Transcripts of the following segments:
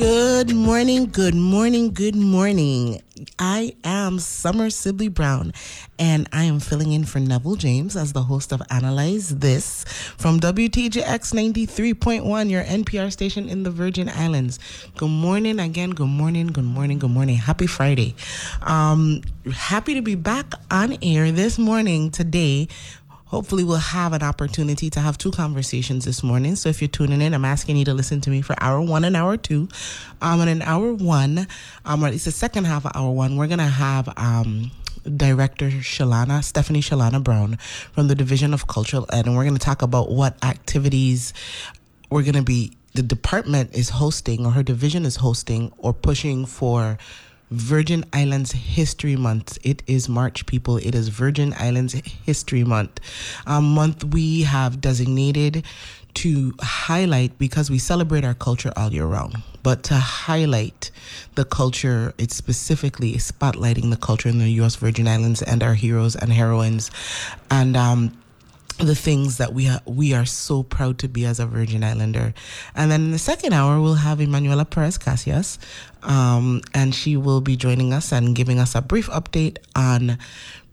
Good morning, good morning, good morning. I am Summer Sibley Brown, and I am filling in for Neville James as the host of Analyze This from WTJX 93.1, your NPR station in the Virgin Islands. Good morning again, good morning, good morning, good morning. Happy Friday. Um, happy to be back on air this morning today hopefully we'll have an opportunity to have two conversations this morning. So if you're tuning in, I'm asking you to listen to me for hour one and hour two. Um, and in hour one, um, or at least the second half of hour one, we're gonna have um director Shalana, Stephanie Shalana Brown from the Division of Cultural Ed, and we're gonna talk about what activities we're gonna be the department is hosting or her division is hosting or pushing for Virgin Islands History Month. It is March, people. It is Virgin Islands History Month. A month we have designated to highlight because we celebrate our culture all year round, but to highlight the culture, it's specifically spotlighting the culture in the U.S. Virgin Islands and our heroes and heroines. And, um, the things that we are, we are so proud to be as a Virgin Islander. And then in the second hour, we'll have Emanuela Perez Casillas, um, and she will be joining us and giving us a brief update on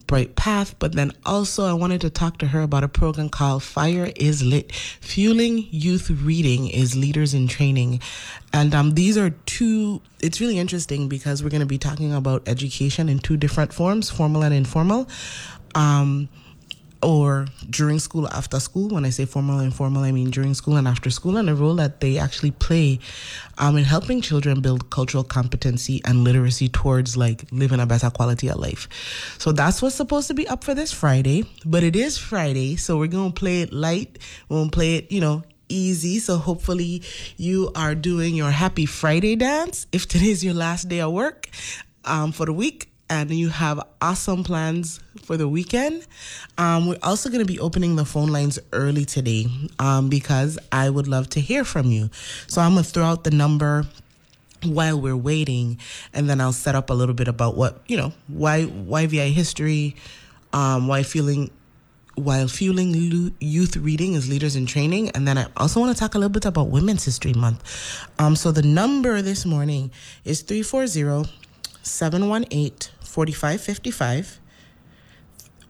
Bright Path. But then also, I wanted to talk to her about a program called Fire is Lit Fueling Youth Reading is Leaders in Training. And um, these are two, it's really interesting because we're going to be talking about education in two different forms formal and informal. Um, or during school, after school. When I say formal and informal, I mean during school and after school, and the role that they actually play um, in helping children build cultural competency and literacy towards like living a better quality of life. So that's what's supposed to be up for this Friday, but it is Friday, so we're gonna play it light. We're gonna play it, you know, easy. So hopefully you are doing your happy Friday dance. If today's your last day of work um, for the week, and you have awesome plans for the weekend. Um, we're also going to be opening the phone lines early today um, because I would love to hear from you. So I'm going to throw out the number while we're waiting, and then I'll set up a little bit about what you know why why VI history, um, why feeling. While fueling youth reading is leaders in training, and then I also want to talk a little bit about Women's History Month. Um, so the number this morning is 340 718 4555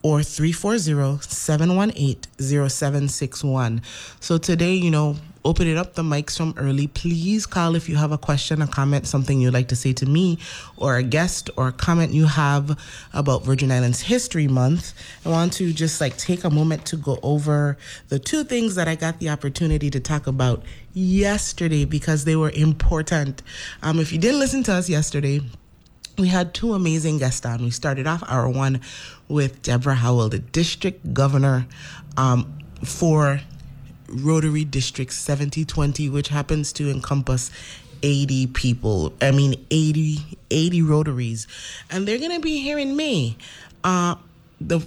or 340-718-0761. So today, you know, open it up the mics from early. Please call if you have a question, a comment, something you'd like to say to me or a guest or a comment you have about Virgin Islands History Month. I want to just like take a moment to go over the two things that I got the opportunity to talk about yesterday because they were important. Um, if you didn't listen to us yesterday, we had two amazing guests on. We started off our one with Deborah Howell, the district governor um, for Rotary District 7020, which happens to encompass 80 people. I mean, 80, 80 Rotaries. And they're going to be here in May. Uh, the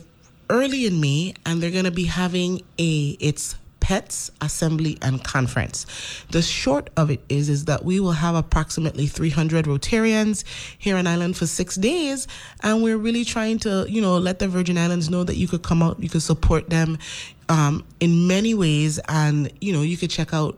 early in May, and they're going to be having a, it's PETS Assembly and Conference. The short of it is is that we will have approximately 300 Rotarians here in island for six days, and we're really trying to, you know, let the Virgin Islands know that you could come out, you could support them um, in many ways, and you know, you could check out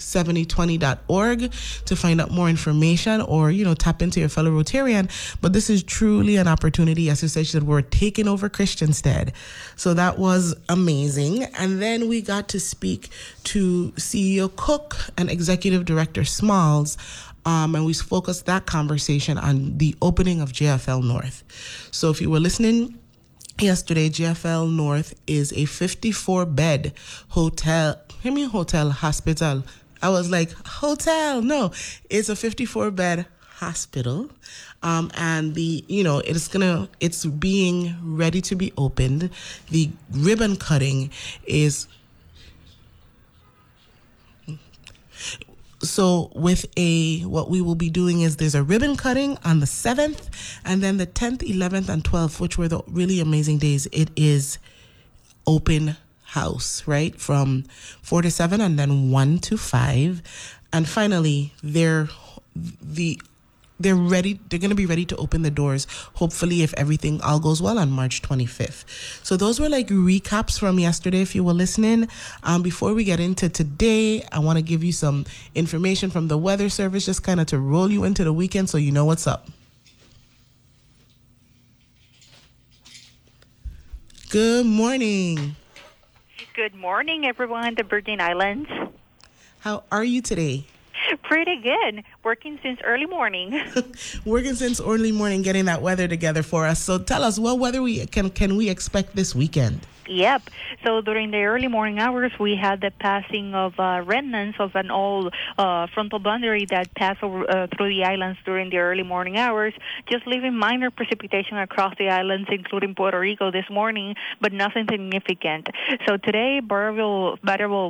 7020.org to find out more information or, you know, tap into your fellow Rotarian. But this is truly an opportunity. As you said, she said, we're taking over Christiansted. So that was amazing. And then we got to speak to CEO Cook and Executive Director Smalls. Um, and we focused that conversation on the opening of JFL North. So if you were listening, Yesterday, JFL North is a 54 bed hotel, I mean hotel, hospital I was like, hotel? No, it's a 54 bed hospital. Um, and the, you know, it's gonna, it's being ready to be opened. The ribbon cutting is so with a what we will be doing is there's a ribbon cutting on the 7th and then the 10th 11th and 12th which were the really amazing days it is open house, right? From four to seven and then one to five. And finally, they're the they're ready they're going to be ready to open the doors hopefully if everything all goes well on march 25th so those were like recaps from yesterday if you were listening um, before we get into today i want to give you some information from the weather service just kind of to roll you into the weekend so you know what's up good morning Good morning, everyone, the Virgin Islands. how are you today Pretty good. Working since early morning. working since early morning getting that weather together for us so tell us what weather we can can we expect this weekend Yep. So during the early morning hours, we had the passing of uh, remnants of an old uh, frontal boundary that passed over, uh, through the islands during the early morning hours, just leaving minor precipitation across the islands, including Puerto Rico this morning, but nothing significant. So today, variable,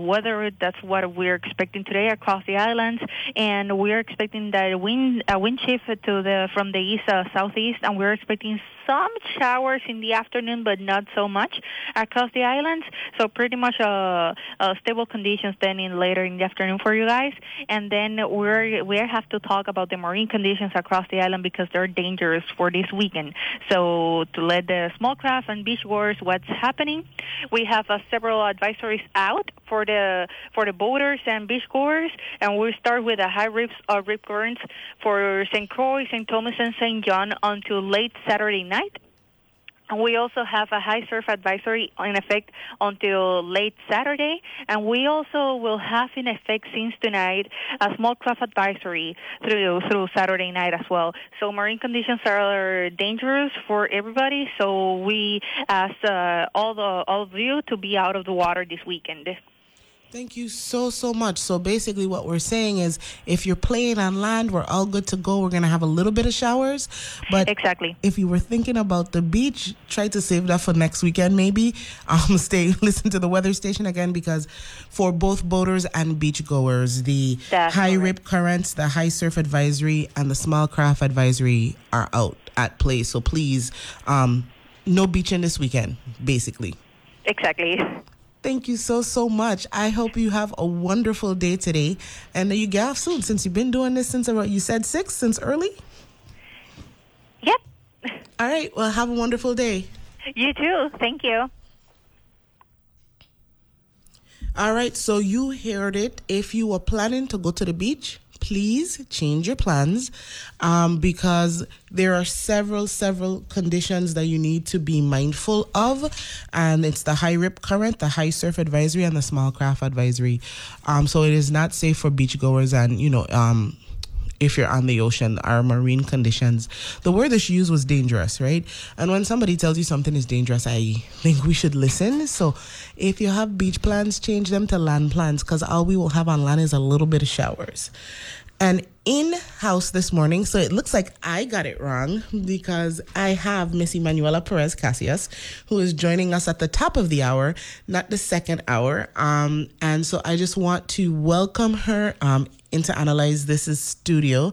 weather, that's what we're expecting today across the islands, and we're expecting that wind, a wind shift to the from the east uh, southeast, and we're expecting some showers in the afternoon, but not so much across the islands. So pretty much uh, uh, stable conditions then in later in the afternoon for you guys. And then we're we have to talk about the marine conditions across the island because they're dangerous for this weekend. So to let the small craft and beachgoers what's happening, we have uh, several advisories out for the for the boaters and beachgoers, and we start with a high rips uh, rip currents for St. Croix, St. Thomas, and St. John until late Saturday night. And we also have a high surf advisory in effect until late Saturday, and we also will have in effect since tonight a small craft advisory through through Saturday night as well. So marine conditions are dangerous for everybody. So we ask uh, all the all of you to be out of the water this weekend. Thank you so, so much. So basically, what we're saying is if you're playing on land, we're all good to go. We're going to have a little bit of showers. But Exactly. if you were thinking about the beach, try to save that for next weekend, maybe. Um, stay, listen to the weather station again because for both boaters and beachgoers, the That's high correct. rip currents, the high surf advisory, and the small craft advisory are out at play. So please, um, no beaching this weekend, basically. Exactly. Thank you so, so much. I hope you have a wonderful day today and that you get off soon since you've been doing this since about, you said six, since early? Yep. All right. Well, have a wonderful day. You too. Thank you. All right. So you heard it. If you were planning to go to the beach, please change your plans um, because there are several, several conditions that you need to be mindful of. And it's the high rip current, the high surf advisory, and the small craft advisory. Um, so it is not safe for beachgoers and, you know, um, if you're on the ocean, our marine conditions. The word that she used was dangerous, right? And when somebody tells you something is dangerous, I think we should listen. So if you have beach plans, change them to land plans because all we will have on land is a little bit of showers. And in house this morning, so it looks like I got it wrong because I have Miss Emanuela Perez Casillas, who is joining us at the top of the hour, not the second hour. Um, and so I just want to welcome her um, into Analyze This is studio.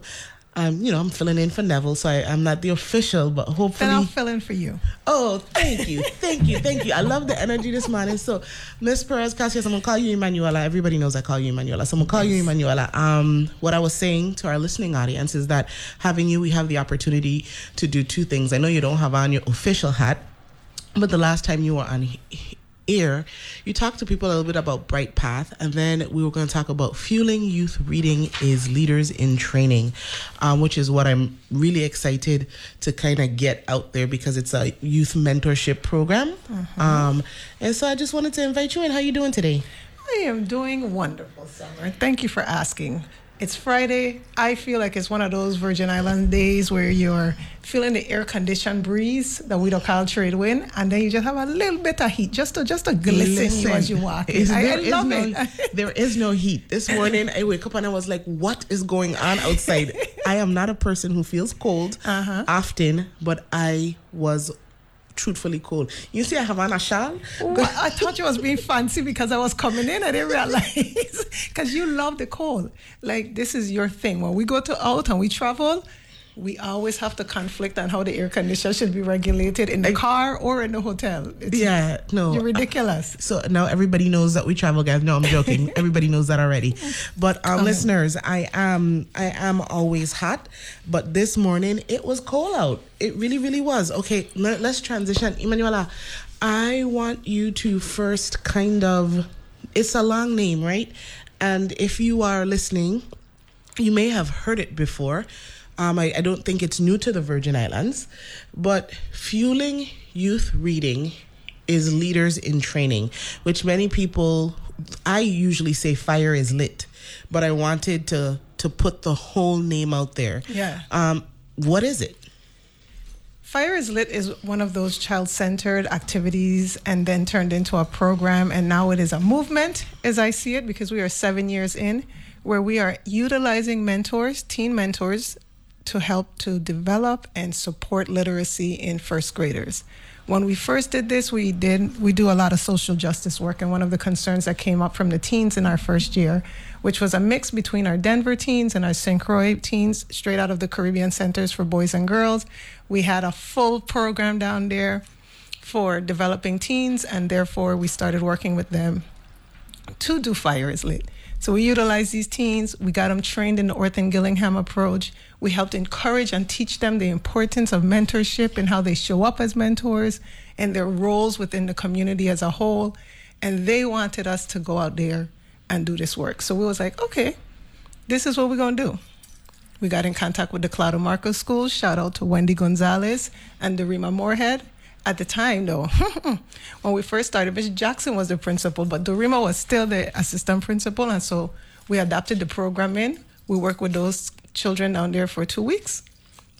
Um, you know, I'm filling in for Neville, so I, I'm not the official, but hopefully. And I'll fill in for you. Oh, thank you, thank you, thank you. I love the energy this morning. So, Miss Perez Casillas, I'm gonna call you Emanuela. Everybody knows I call you Emanuela, so I'm gonna call you Emanuela. Um, what I was saying to our listening audience is that having you, we have the opportunity to do two things. I know you don't have on your official hat, but the last time you were on air, you talked to people a little bit about Bright Path, and then we were going to talk about fueling youth reading is leaders in training, um, which is what I'm really excited to kind of get out there because it's a youth mentorship program. Um, and so I just wanted to invite you in. How are you doing today? I am doing wonderful, Summer. Thank you for asking. It's Friday. I feel like it's one of those Virgin Island days where you're feeling the air conditioned breeze that we don't call trade wind, and then you just have a little bit of heat, just to just a glisten you as you walk. is- I, I there is love no, it. there is no heat. This morning I wake up and I was like, what is going on outside? I am not a person who feels cold Uh-huh. often, but I was truthfully cold. You see, I have on a shawl. Well, I thought you was being fancy because I was coming in. I didn't realize because you love the cold. Like this is your thing. When we go to out and we travel, we always have to conflict on how the air conditioner should be regulated in the car or in the hotel. It's, Yeah, no. You're ridiculous. So now everybody knows that we travel, guys. No, I'm joking. everybody knows that already. But um, listeners, I am I am always hot, but this morning it was cold out. It really, really was. Okay, let, let's transition. Emanuela, I want you to first kind of. It's a long name, right? And if you are listening, you may have heard it before. Um, I, I don't think it's new to the Virgin Islands, but fueling youth reading is leaders in training, which many people, I usually say fire is lit, but I wanted to to put the whole name out there. Yeah. Um, what is it? Fire is Lit is one of those child centered activities and then turned into a program. And now it is a movement, as I see it, because we are seven years in, where we are utilizing mentors, teen mentors, to help to develop and support literacy in first graders. When we first did this, we did we do a lot of social justice work, and one of the concerns that came up from the teens in our first year, which was a mix between our Denver teens and our St. Croix teens, straight out of the Caribbean Centers for Boys and Girls, we had a full program down there for developing teens, and therefore we started working with them to do Fire is Lit. So we utilized these teens. We got them trained in the Orton Gillingham approach. We helped encourage and teach them the importance of mentorship and how they show up as mentors and their roles within the community as a whole. And they wanted us to go out there and do this work. So we was like, okay, this is what we're gonna do. We got in contact with the Claude O. Markoe School. Shout out to Wendy Gonzalez and Dorima Moorhead. At the time, though, when we first started, Miss Jackson was the principal, but Dorima was still the assistant principal. And so we adapted the program in. We worked with those children down there for two weeks.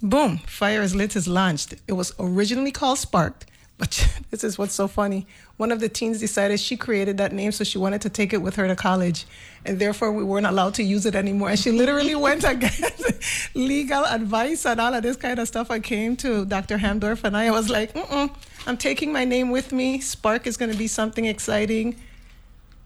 Boom, Fire is Lit is launched. It was originally called Sparked, but this is what's so funny. One of the teens decided she created that name, so she wanted to take it with her to college. And therefore, we weren't allowed to use it anymore. And she literally went against legal advice and all of this kind of stuff. I came to Dr. Hamdorf and I was like, Mm-mm, I'm taking my name with me. Spark is going to be something exciting.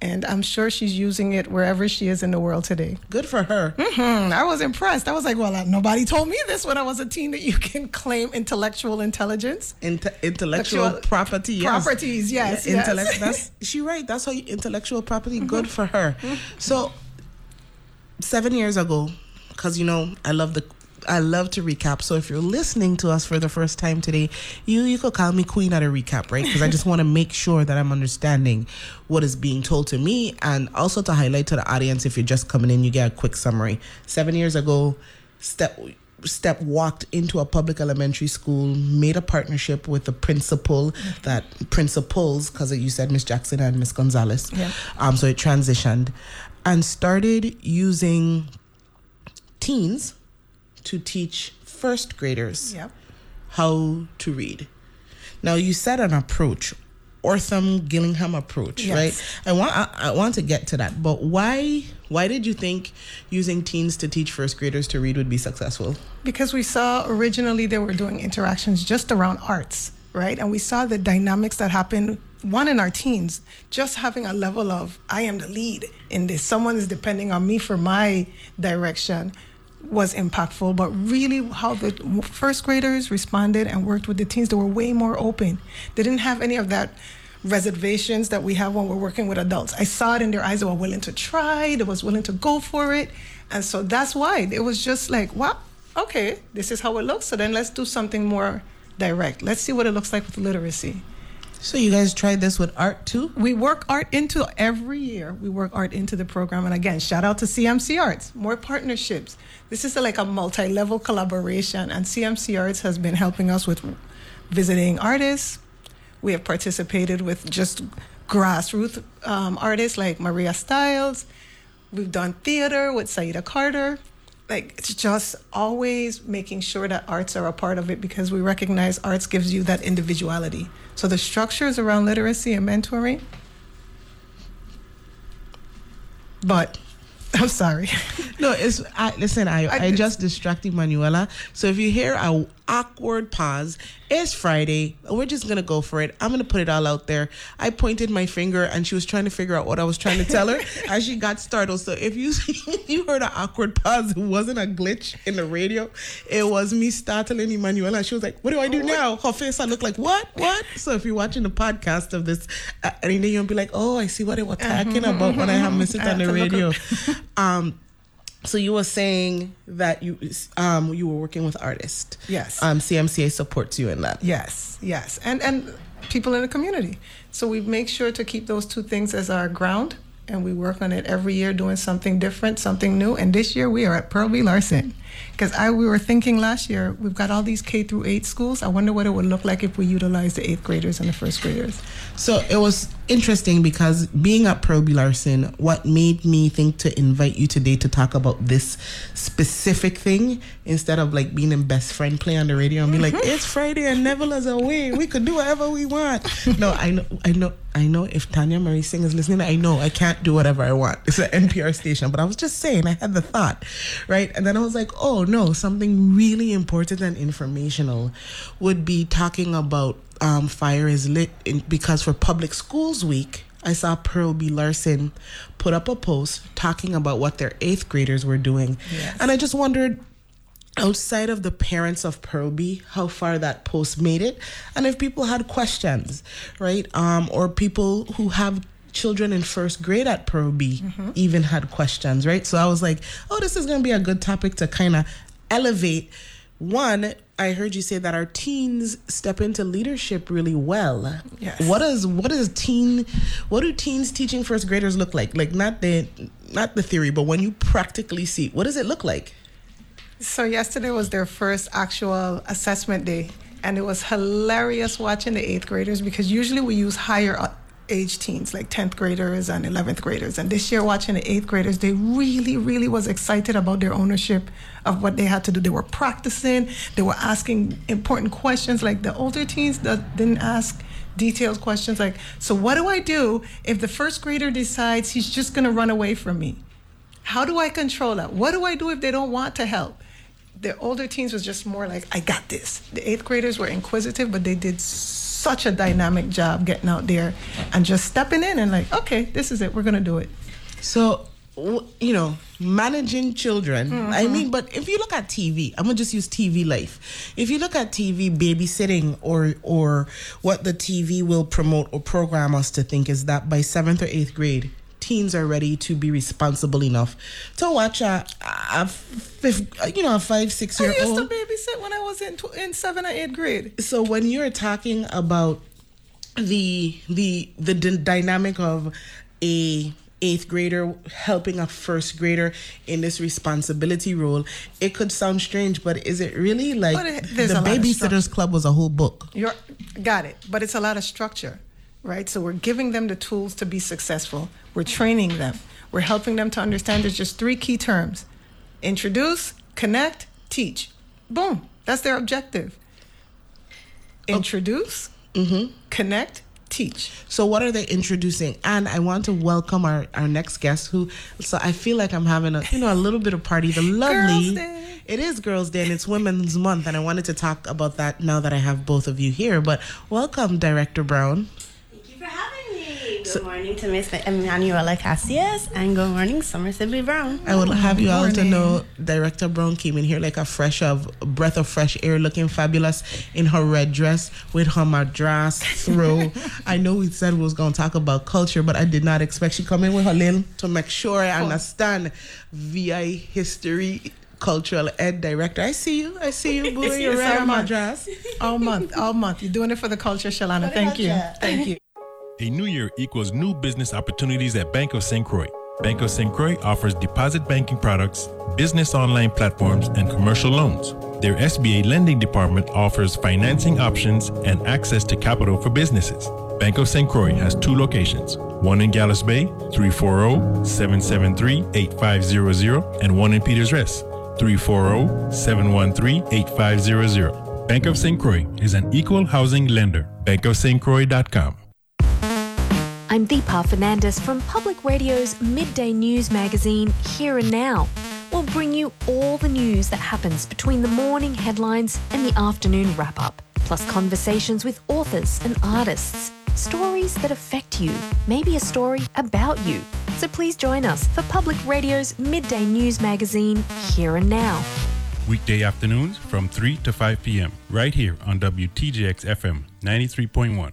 And I'm sure she's using it wherever she is in the world today. Good for her. Hmm, I was impressed. I was like, well, nobody told me this when I was a teen that you can claim intellectual intelligence. Inte- intellectual Intellectual property. Yes. properties, yes, Yeah, yes. intellect- that's she right. That's how you, intellectual property. Good for her. So seven years ago, because you know I love the. I love to recap. So if you're listening to us for the first time today, you you could call me queen at a recap, right? Because I just want to make sure that I'm understanding what is being told to me, and also to highlight to the audience if you're just coming in, you get a quick summary. Seven years ago, step step walked into a public elementary school made a partnership with the principal that principals because you said miss jackson and miss gonzalez Yeah. um so it transitioned and started using teens to teach first graders Yep. how to read. Now you said an approach, Orton Gillingham approach, Yes. right? I want I, I want to get to that, but why why did you think using teens to teach first graders to read would be successful? Because we saw originally they were doing interactions just around arts, right? And we saw the dynamics that happen one in our teens, just having a level of I am the lead in this. Someone is depending on me for my direction was impactful, but really how the first graders responded and worked with the teens, they were way more open. They didn't have any of that reservations that we have when we're working with adults. I saw it in their eyes. They were willing to try. They was willing to go for it. And so that's why it was just like, wow, okay, this is how it looks. So then let's do something more direct. Let's see what it looks like with literacy. So you guys tried this with art too? We work art into every year. We work art into the program, and again, shout out to CMC Arts. More partnerships. This is like a multi-level collaboration, and CMC Arts has been helping us with visiting artists. We have participated with just grassroots um, artists like Maria Stiles. We've done theater with Saida Carter. Like it's just always making sure that arts are a part of it because we recognize arts gives you that individuality. So the structures around literacy and mentoring. But I'm sorry. No, it's I listen. I I, I- just distracted Manuela. So if you hear a awkward pause. It's Friday. We're just gonna go for it. I'm gonna put it all out there. I pointed my finger, and she was trying to figure out what I was trying to tell her, and she got startled. So if you you heard an awkward pause, it wasn't a glitch in the radio. It was me startling Emmanuel, and she was like, "What do I do now?" Her face, I look like what, what? So if you're watching the podcast of this, uh, and then you'll be like, "Oh, I see what they were talking about when I have missed it on the radio." um, so you were saying that you um you were working with artists. Yes. Um, CMCA supports you in that. Yes, yes, and and people in the community. So we make sure to keep those two things as our ground, and we work on it every year, doing something different, something new. And this year we are at Pearl B. Larson, because I we were thinking last year we've got all these K through eight schools. I wonder what it would look like if we utilized the eighth graders and the first graders. So it was interesting because being at Pearl B. Larson, what made me think to invite you today to talk about this specific thing instead of like being in best friend play on the radio and be like, mm-hmm. it's Friday and Neville is away. We could do whatever we want. No, I know, I know, I know. If Tanya Marie Singh is listening, I know I can't do whatever I want. It's an NPR station, but I was just saying, I had the thought, right? And then I was like, oh no, something really important and informational would be talking about um, fire is lit in, because for Public Schools Week, I saw Pearl B. Larson put up a post talking about what their eighth graders were doing. Yes. And I just wondered, outside of the parents of Pearl B, how far that post made it, and if people had questions, right? Um, or people who have children in first grade at Pearl B even had questions, right? So I was like, oh, this is going to be a good topic to kind of elevate. One, I heard you say that our teens step into leadership really well. Yes. What is what is teen what do teens teaching first graders look like? Like not the not the theory, but when you practically see, what does it look like? So yesterday was their first actual assessment day, and it was hilarious watching the eighth graders because usually we use higher age teens like 10th graders and 11th graders and this year watching the eighth graders they really really was excited about their ownership of what they had to do they were practicing they were asking important questions like the older teens that didn't ask detailed questions like so what do i do if the first grader decides he's just going to run away from me how do I control that? What do I do if they don't want to help? The older teens was just more like, I got this. The eighth graders were inquisitive, but they did such a dynamic job getting out there and just stepping in and like, okay, this is it. We're gonna do it. So, you know, managing children. I mm-hmm. mean, but if you look at TV, I'm gonna just use TV life. If you look at TV babysitting or or what the TV will promote or program us to think is that by seventh or eighth grade, teens are ready to be responsible enough to watch a, a fifth, you know, a five six year old. I used to babysit when I was in tw- in seventh or eighth grade. So when you're talking about the the the d- dynamic of a eighth grader helping a first grader in this responsibility role, it could sound strange, but is it really like it- the a lot of babysitters club was a whole book? You're got it, but it's a lot of structure, right? So we're giving them the tools to be successful. We're training them. We're helping them to understand there's just three key terms: introduce, connect, teach. Boom. That's their objective. Oh. Introduce, mm-hmm. connect, teach. So what are they introducing? And I want to welcome our, our next guest who so I feel like I'm having a you know a little bit of party. The lovely. It is Girls' Day and it's Women's Month and I wanted to talk about that now that I have both of you here. But welcome, Director Brown. Thank you for having me. Good morning to Miss Emanuela Casillas and good morning, Summer Sibley Brown. I would have you all to know Director Brown came in here like a fresh of breath of fresh air, looking fabulous in her red dress with her madras throw. I know we said we was gonna talk about culture, but I did not expect she come in with her little to make sure I understand VI history. Cultural ed director. I see you. I see you, boy. You're Yes, red I'm madras. All month, all month. You're doing it for the culture, Shalana. Thank you. culture. Thank you. A new year equals new business opportunities at Bank of St. Croix. Bank of St. Croix offers deposit banking products, business online platforms, and commercial loans. Their SBA lending department offers financing options and access to capital for businesses. Bank of St. Croix has two locations one in Gallows Bay, 340 773 8500, and one in Peters Rest, 340 713 8500. Bank of St. Croix is an equal housing lender. bankofstcroix.com. I'm Deepa Fernandes from Public Radio's midday news magazine Here and Now. We'll bring you all the news that happens between the morning headlines and the afternoon wrap up, plus conversations with authors and artists. Stories that affect you, maybe a story about you. So please join us for Public Radio's midday news magazine, Here and Now. Weekday afternoons from 3 to 5 p.m. right here on WTJX FM 93.1.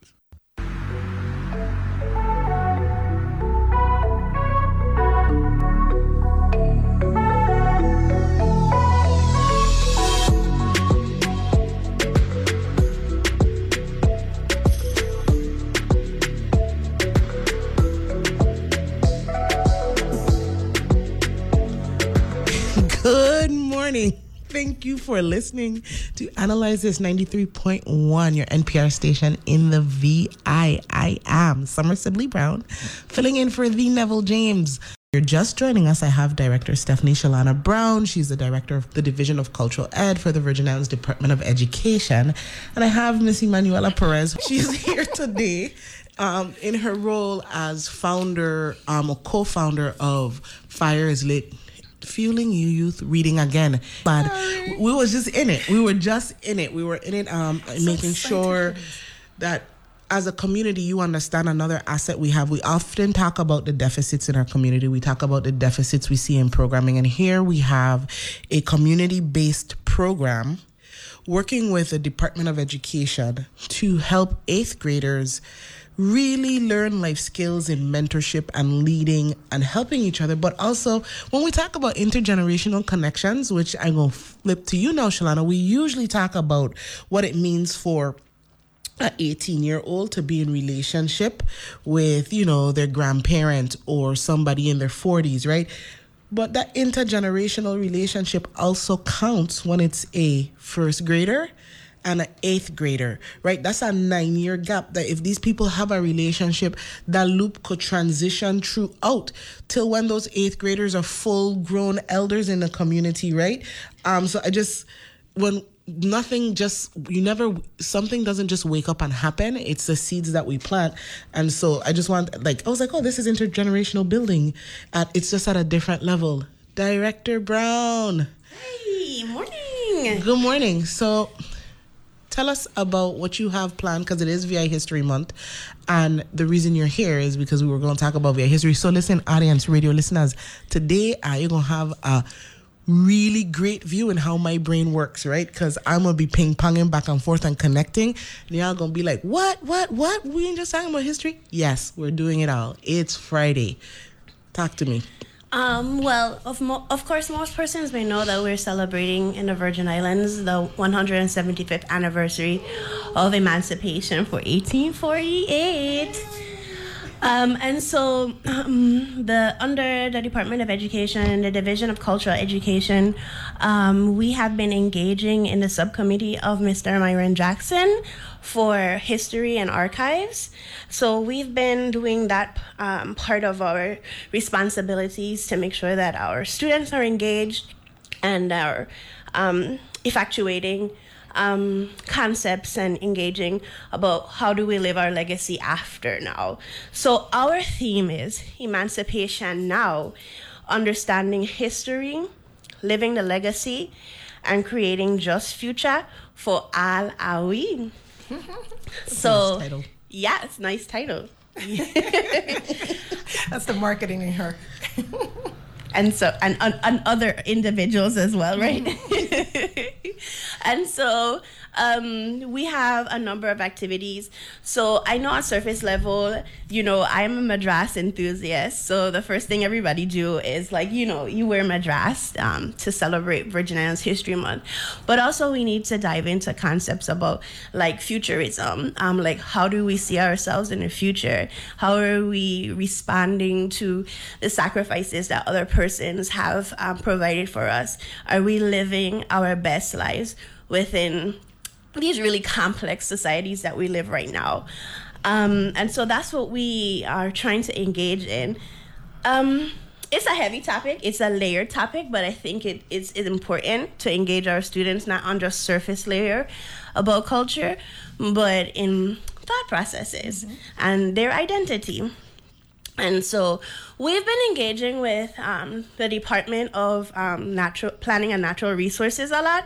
Thank you for listening to Analyze This 93.1, your NPR station in the VI. I am Summer Sibley Brown, filling in for the Neville James. You're just joining us. I have Director Stephanie Shalana Brown. She's the Director of the Division of Cultural Ed for the Virgin Islands Department of Education. And I have Miss Emanuela Perez. She's here today um, in her role as founder, um, or co-founder of Fire is Lit fueling you youth reading again. But we was just in it. We were just in it. We were in it um making sure that as a community you understand another asset we have. We often talk about the deficits in our community. We talk about the deficits we see in programming. And here we have a community based program working with the department of education to help eighth graders really learn life skills in mentorship and leading and helping each other. But also, when we talk about intergenerational connections, which I'm going to flip to you now, Shalana, we usually talk about what it means for an 18 year old to be in relationship with you know their grandparent or somebody in their 40s right but that intergenerational relationship also counts when it's a first grader and an eighth grader, right? That's a nine year gap that if these people have a relationship, that loop could transition throughout till when those eighth graders are full grown elders in the community, right? Um, so I just, when nothing just you never something doesn't just wake up and happen it's the seeds that we plant and so i just want like i was like oh this is intergenerational building at it's just at a different level director brown Hey, morning. Good morning. So, tell us about what you have planned because it is VI History Month, and the reason you're here is because we were going to talk about VI history. So, listen, audience, radio listeners, today uh, you're going to have a really great view in how my brain works, right? Because I'm gonna be ping ponging back and forth and connecting. And y'all gonna be like, what, what, what? We ain't just talking about history? Yes, we're doing it all. It's Friday. Talk to me. Um, well, of, mo- of course, most persons may know that we're celebrating in the Virgin Islands the 175th anniversary of emancipation for 1848. Um, and so, um, the under the Department of Education, the Division of Cultural Education, um, we have been engaging in the subcommittee of Mr. Myron Jackson for history and archives. So we've been doing that um, part of our responsibilities to make sure that our students are engaged and are um, effectuating um, concepts and engaging about how do we live our legacy after now. So our theme is emancipation now, understanding history, living the legacy, and creating just future for all are we. So Nice title. yeah, it's a nice title. That's the marketing in her. and so and, and, and other individuals as well, right? Mm-hmm. and so um, we have a number of activities. So I know on surface level, you know, I'm a madras enthusiast. So the first thing everybody do is like, you know, you wear madras um, to celebrate Virgin Islands History Month. But also we need to dive into concepts about like futurism. Um, like how do we see ourselves in the future? How are we responding to the sacrifices that other persons have um, provided for us? Are we living our best lives within these really complex societies that we live right now. Um, and so that's what we are trying to engage in. Um, it's a heavy topic, it's a layered topic, but I think it, it's, it's important to engage our students not on just surface layer about culture, but in thought processes mm-hmm. and their identity. And so we've been engaging with um, the Department of um, Natural Planning and Natural Resources a lot.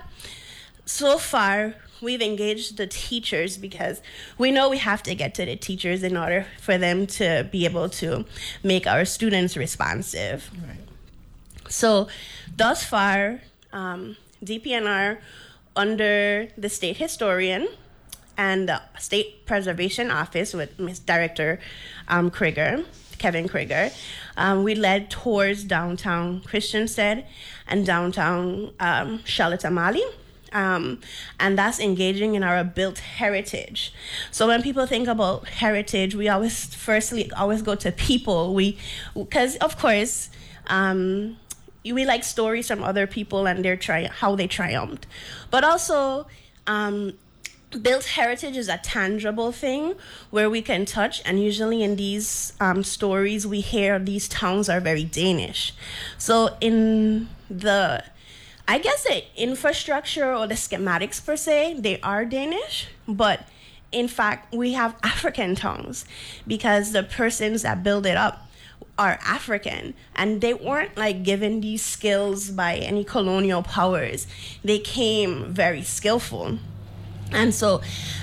So far, we've engaged the teachers because we know we have to get to the teachers in order for them to be able to make our students responsive. Right. So, thus far, um, DPNR under the state historian and the state preservation office with Miss Director um, Krieger, Kevin Krieger, um, we led tours downtown Christiansted and downtown um, Charlotte Amalie um, and that's engaging in our built heritage. So when people think about heritage, we always firstly always go to people. We, because of course. Um, we like stories from other people and their tri- how they triumphed, but also um, built heritage is a tangible thing where we can touch and usually in these um, stories we hear these towns are very danish so in the I guess the infrastructure or the schematics per se, they are Danish, but in fact, we have African tongues because the persons that build it up are African and they weren't like given these skills by any colonial powers. They came very skillful. And so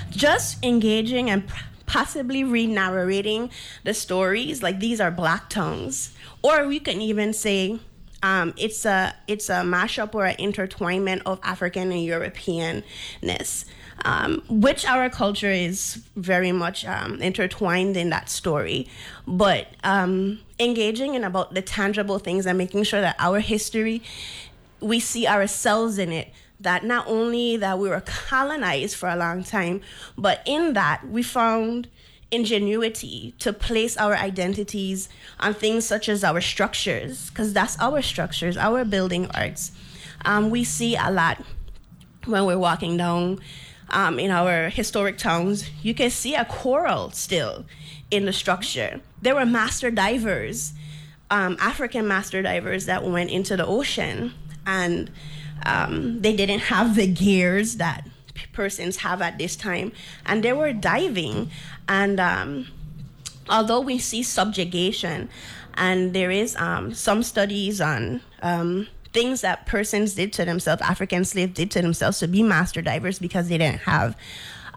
just engaging and possibly re narrating the stories, like these are black tongues, or we can even say um, it's a it's a mashup or an intertwinement of African and Europeanness, um, which our culture is very much um, intertwined in that story. But um, engaging in about the tangible things and making sure that our history, we see ourselves in it. That not only that we were colonized for a long time, but in that we found ingenuity to place our identities on things such as our structures, because that's our structures, our building arts. Um, we see a lot when we're walking down um, in our historic towns. You can see a coral still in the structure. There were master divers, um, African master divers that went into the ocean, and um, they didn't have the gears that persons have at this time, and they were diving. And um, although we see subjugation, and there is um, some studies on um, things that persons did to themselves, African slaves did to themselves to be master divers because they didn't have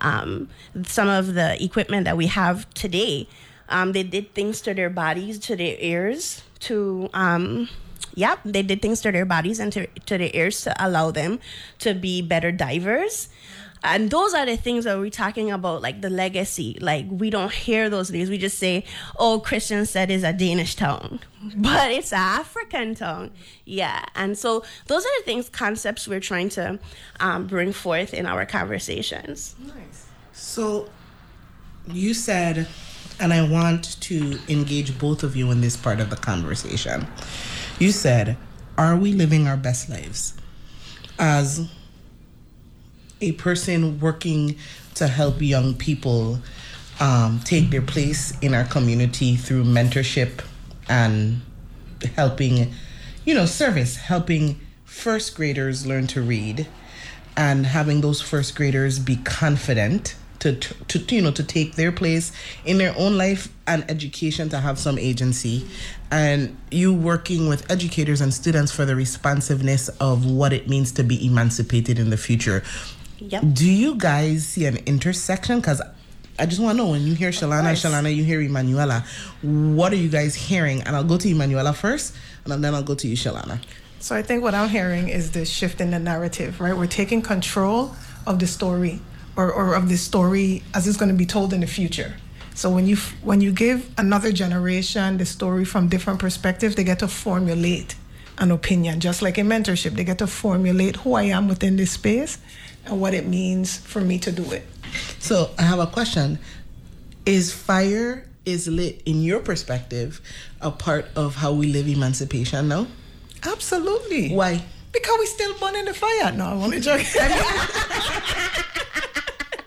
um, some of the equipment that we have today. Um, they did things to their bodies, to their ears, to um, yep, they did things to their bodies and to, to their ears to allow them to be better divers. And those are the things that we're talking about, like the legacy. Like we don't hear those things. We just say, "Oh, Christiansted is a Danish tongue," but it's an African tongue. Yeah, and so those are the things, concepts we're trying to um, bring forth in our conversations. Nice. So you said, and I want to engage both of you in this part of the conversation. You said, "Are we living our best lives?" As a person working to help young people um, take their place in our community through mentorship and helping, you know, service, helping first graders learn to read and having those first graders be confident to, to, to you know to take their place in their own life and education to have some agency and you working with educators and students for the responsiveness of what it means to be emancipated in the future Yep. Do you guys see an intersection? Because I just want to know when you hear Shalana. Shalana, you hear Emanuela. What are you guys hearing? And I'll go to Emanuela first, and then I'll go to you, Shalana. So I think what I'm hearing is the shift in the narrative, right? We're taking control of the story or, or of the story as it's going to be told in the future. So when you when you give another generation the story from different perspectives, they get to formulate an opinion. Just like in mentorship, they get to formulate who I am within this space and what it means for me to do it. So I have a question: Is fire is lit in your perspective a part of how we live emancipation now? Absolutely. Why? Because we still burning the fire. No, I want to joke.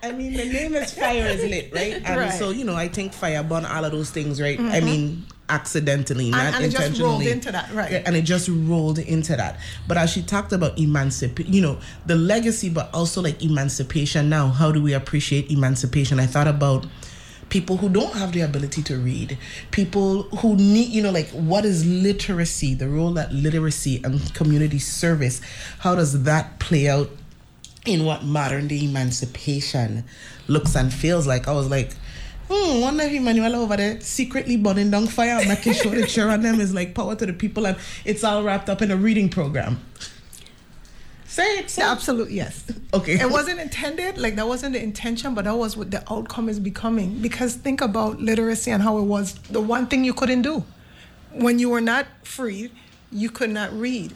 I mean, the name is Fire is Lit, right? And Right. so, you know, I think fire burn all of those things, right? I mean, accidentally, not Mm-hmm. and it just intentionally. rolled into that, right. And it just rolled into that. But as she talked about emancipation, you know, the legacy, but also like emancipation now, how do we appreciate emancipation? I thought about people who don't have the ability to read, people who need, you know, like what is literacy, the role that literacy and community service, how does that play out in what modern day emancipation looks and feels like. I was like, hmm, wonder if Emanuela over there secretly burning down fire and making sure the chair on them is like power to the people and it's all wrapped up in a reading program. Say it, say it. Absolutely, yes. Okay. It wasn't intended, like that wasn't the intention, but that was what the outcome is becoming. Because think about literacy and how it was the one thing you couldn't do. When you were not free, you could not read.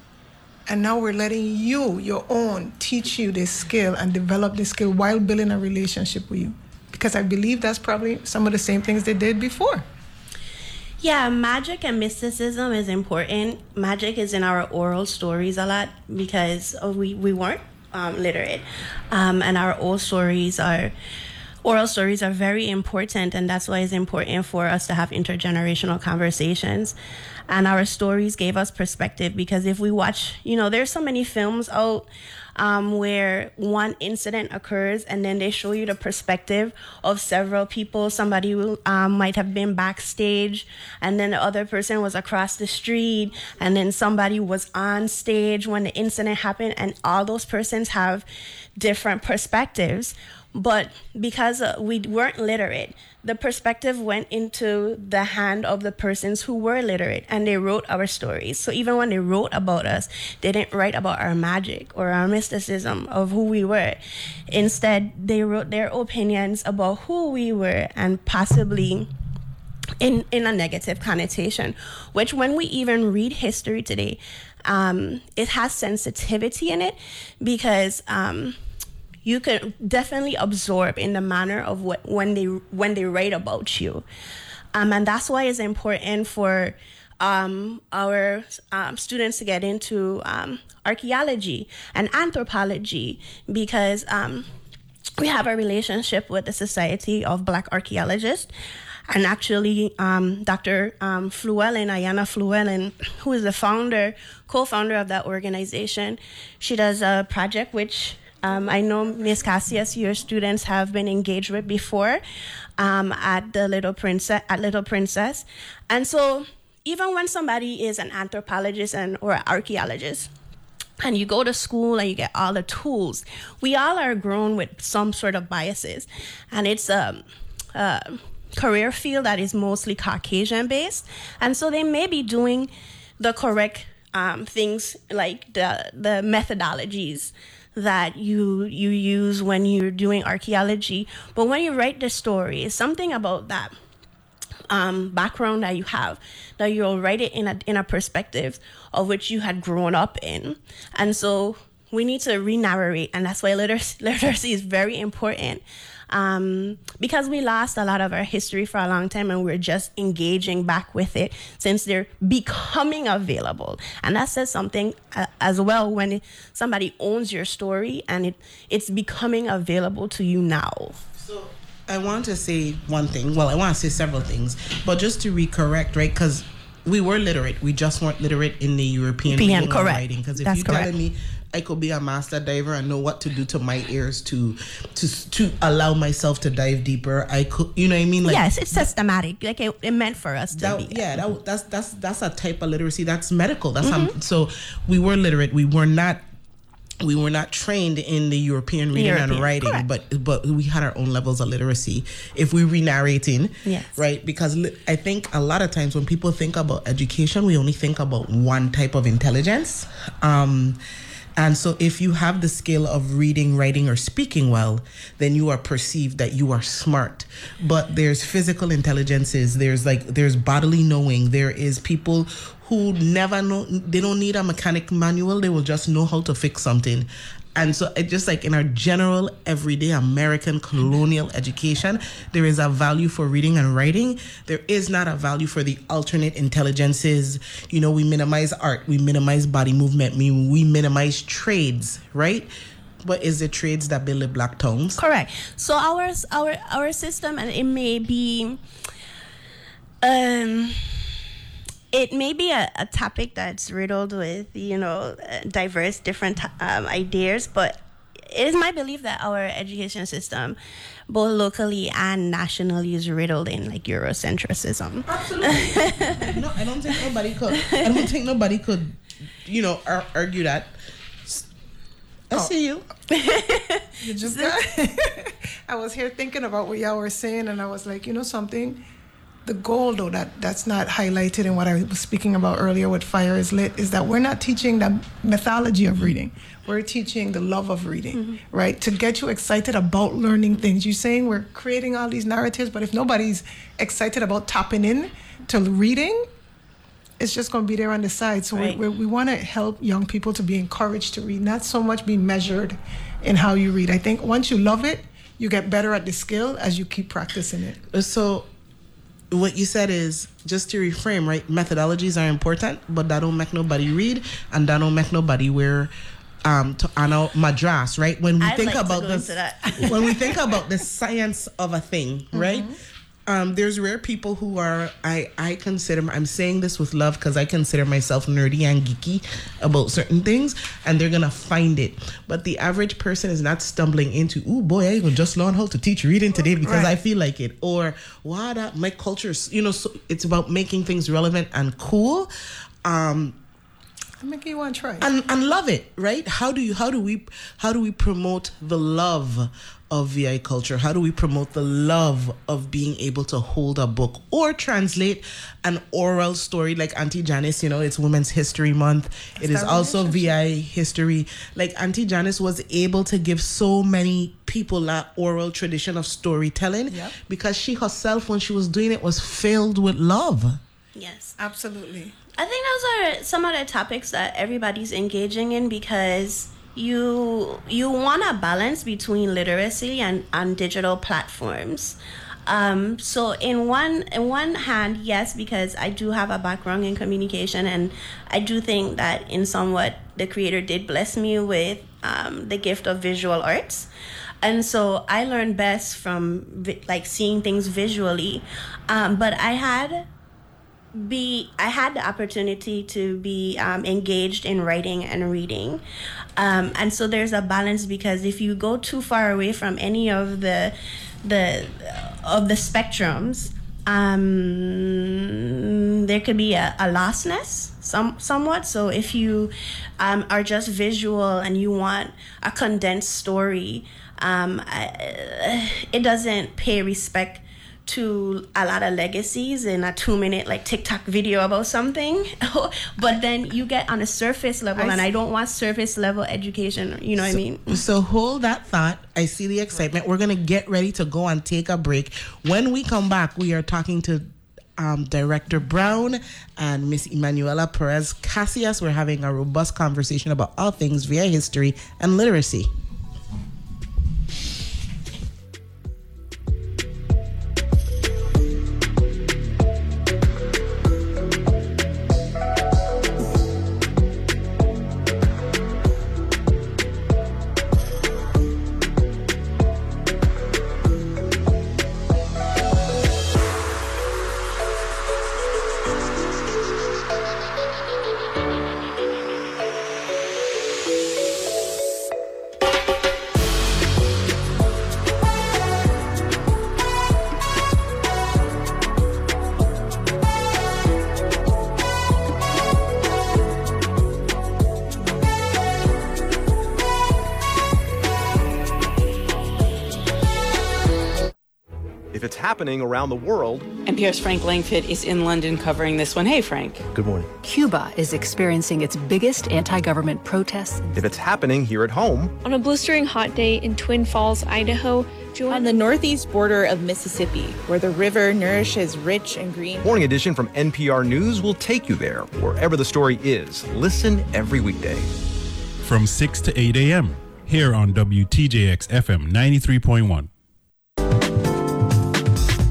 And now we're letting you, your own, teach you this skill and develop this skill while building a relationship with you. Because I believe that's probably some of the same things they did before. Yeah, magic and mysticism is important. Magic is in our oral stories a lot because we, we weren't um, literate. Um, and our old stories are, oral stories are very important. And that's why it's important for us to have intergenerational conversations. And our stories gave us perspective because if we watch, you know, there's so many films out um, where one incident occurs and then they show you the perspective of several people. Somebody um, might have been backstage, and then the other person was across the street, and then somebody was on stage when the incident happened, and all those persons have different perspectives. But because uh, we weren't literate, the perspective went into the hand of the persons who were literate and they wrote our stories. So even when they wrote about us, they didn't write about our magic or our mysticism of who we were. Instead, they wrote their opinions about who we were and possibly in, in a negative connotation, which when we even read history today, um, it has sensitivity in it because um, you can definitely absorb in the manner of what when they when they write about you, um, and that's why it's important for um, our um, students to get into um, archaeology and anthropology because um, we have a relationship with the Society of Black Archaeologists. And actually, um, Dr. Flewellen, Ayana Flewellen, who is the founder, co-founder of that organization, she does a project which um, I know Ms. Casillas, your students have been engaged with before um, at the Little Princess. At Little Princess, and so even when somebody is an anthropologist and or archaeologist, and you go to school and you get all the tools, we all are grown with some sort of biases, and it's um, a career field that is mostly Caucasian based, and so they may be doing the correct um, things like the the methodologies that you you use when you're doing archaeology. But when you write the story, it's something about that um, background that you have that you'll write it in a in a perspective of which you had grown up in, and so we need to re-narrate, and that's why literacy, literacy is very important. Um, because we lost a lot of our history for a long time and we're just engaging back with it since they're becoming available and that says something uh, as well when it, somebody owns your story and it it's becoming available to you now So I want to say one thing. Well, I want to say several things, but just to recorrect, right? Because we were literate, we just weren't literate in the European European, reading correct. writing. Because if That's you're correct. telling me I could be a master diver and know what to do to my ears to to to allow myself to dive deeper, I could, you know what I mean? Like yes it's systematic like it, it meant for us to that, be yeah, that, that's that's that's a type of literacy that's medical. That's how, so we were literate. We were not we were not trained in the European reading European, and writing, correct. but but we had our own levels of literacy. If we re-narrating, Yes. right? Because li- I think a lot of times when people think about education, we only think about one type of intelligence. Um, and so, if you have the skill of reading, writing, or speaking well, then you are perceived that you are smart. But there's physical intelligences. There's like there's bodily knowing. There is people who never know. They don't need a mechanic manual. They will just know how to fix something. And so, it just like in our general, everyday American colonial education, there is a value for reading and writing. There is not a value for the alternate intelligences. You know, we minimize art, we minimize body movement, we, we minimize trades, right? But is the trades that build the black towns? Correct. So our our our system, and it may be, um, it may be a, a topic that's riddled with you know uh, diverse different um, ideas, but it is my belief that our education system, both locally and nationally, is riddled in like Eurocentrism. Absolutely. no, I don't think nobody could. I don't think nobody could, you know, ar- argue that. I see you. You just got, I was here thinking about what y'all were saying, and I was like, you know something? The goal, though, that that's not highlighted in what I was speaking about earlier with Fire is Lit, is that we're not teaching the mythology of reading. We're teaching the love of reading, mm-hmm. right? To get you excited about learning things. You're saying we're creating all these narratives, but if nobody's excited about tapping in to reading, it's just going to be there on the side. So Right. we, we, we want to help young people to be encouraged to read, not so much be measured in how you read. I think once you love it, you get better at the skill as you keep practicing it. Uh, so, what you said is just to reframe, right? Methodologies are important, but that don't make nobody read, and that don't make nobody wear um to honor madras, right? When we I'd think like about this, when we think about the science of a thing, right? Um, there's rare people who are I I consider I'm saying this with love because I consider myself nerdy and geeky about certain things, and they're gonna find it. But the average person is not stumbling into, oh boy, I will just learn how to teach reading today because Right. I feel like it, or wow, that my culture, is-" you know, so it's about making things relevant and cool. Um, Make you want to try. and and love it right how do you how do we how do we promote the love of vi culture how do we promote the love of being able to hold a book or translate an oral story like auntie janice you know it's women's history month it is also vi history like auntie janice was able to give so many people that oral tradition of storytelling Yep. because she herself when she was doing it was filled with love Yes. Absolutely. I think those are some of the topics that everybody's engaging in because you you want a balance between literacy and, and digital platforms. Um, so in one in one hand, yes, because I do have a background in communication, and I do think that in somewhat the creator did bless me with um, the gift of visual arts, and so I learned best from vi- like seeing things visually. Um, but I had be I had the opportunity to be um, engaged in writing and reading, um, and so there's a balance because if you go too far away from any of the the of the spectrums, um, there could be a, a lostness some somewhat. So if you um, are just visual and you want a condensed story, um, I, it doesn't pay respect to a lot of legacies in a two minute like TikTok video about something. but then you get on a surface level, I and I don't want surface level education. You know what I mean? So hold that thought. I see the excitement. We're gonna get ready to go and take a break. When we come back, we are talking to um, Director Brown and Miss Emanuela Perez Casillas. We're having a robust conversation about all things VI history and literacy. Happening around the world. NPR's Frank Langfitt is in London covering this one. Hey, Frank. Good morning. Cuba is experiencing its biggest anti government protests. If it's happening here at home, on a blistering hot day in Twin Falls, Idaho, on the northeast border of Mississippi, where the river nourishes rich and green. Morning Edition from NPR News will take you there, wherever the story is. Listen every weekday. From 6 to 8 a.m. here on WTJX FM 93.1.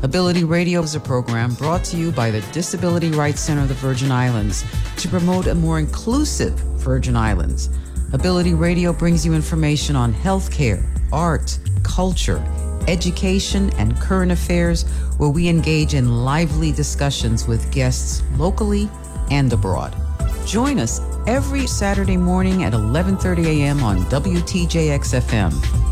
Ability Radio is a program brought to you by the Disability Rights Center of the Virgin Islands to promote a more inclusive Virgin Islands. Ability Radio brings you information on healthcare, art, culture, education, and current affairs where we engage in lively discussions with guests locally and abroad. Join us every Saturday morning at 11:30 a.m. on WTJX FM.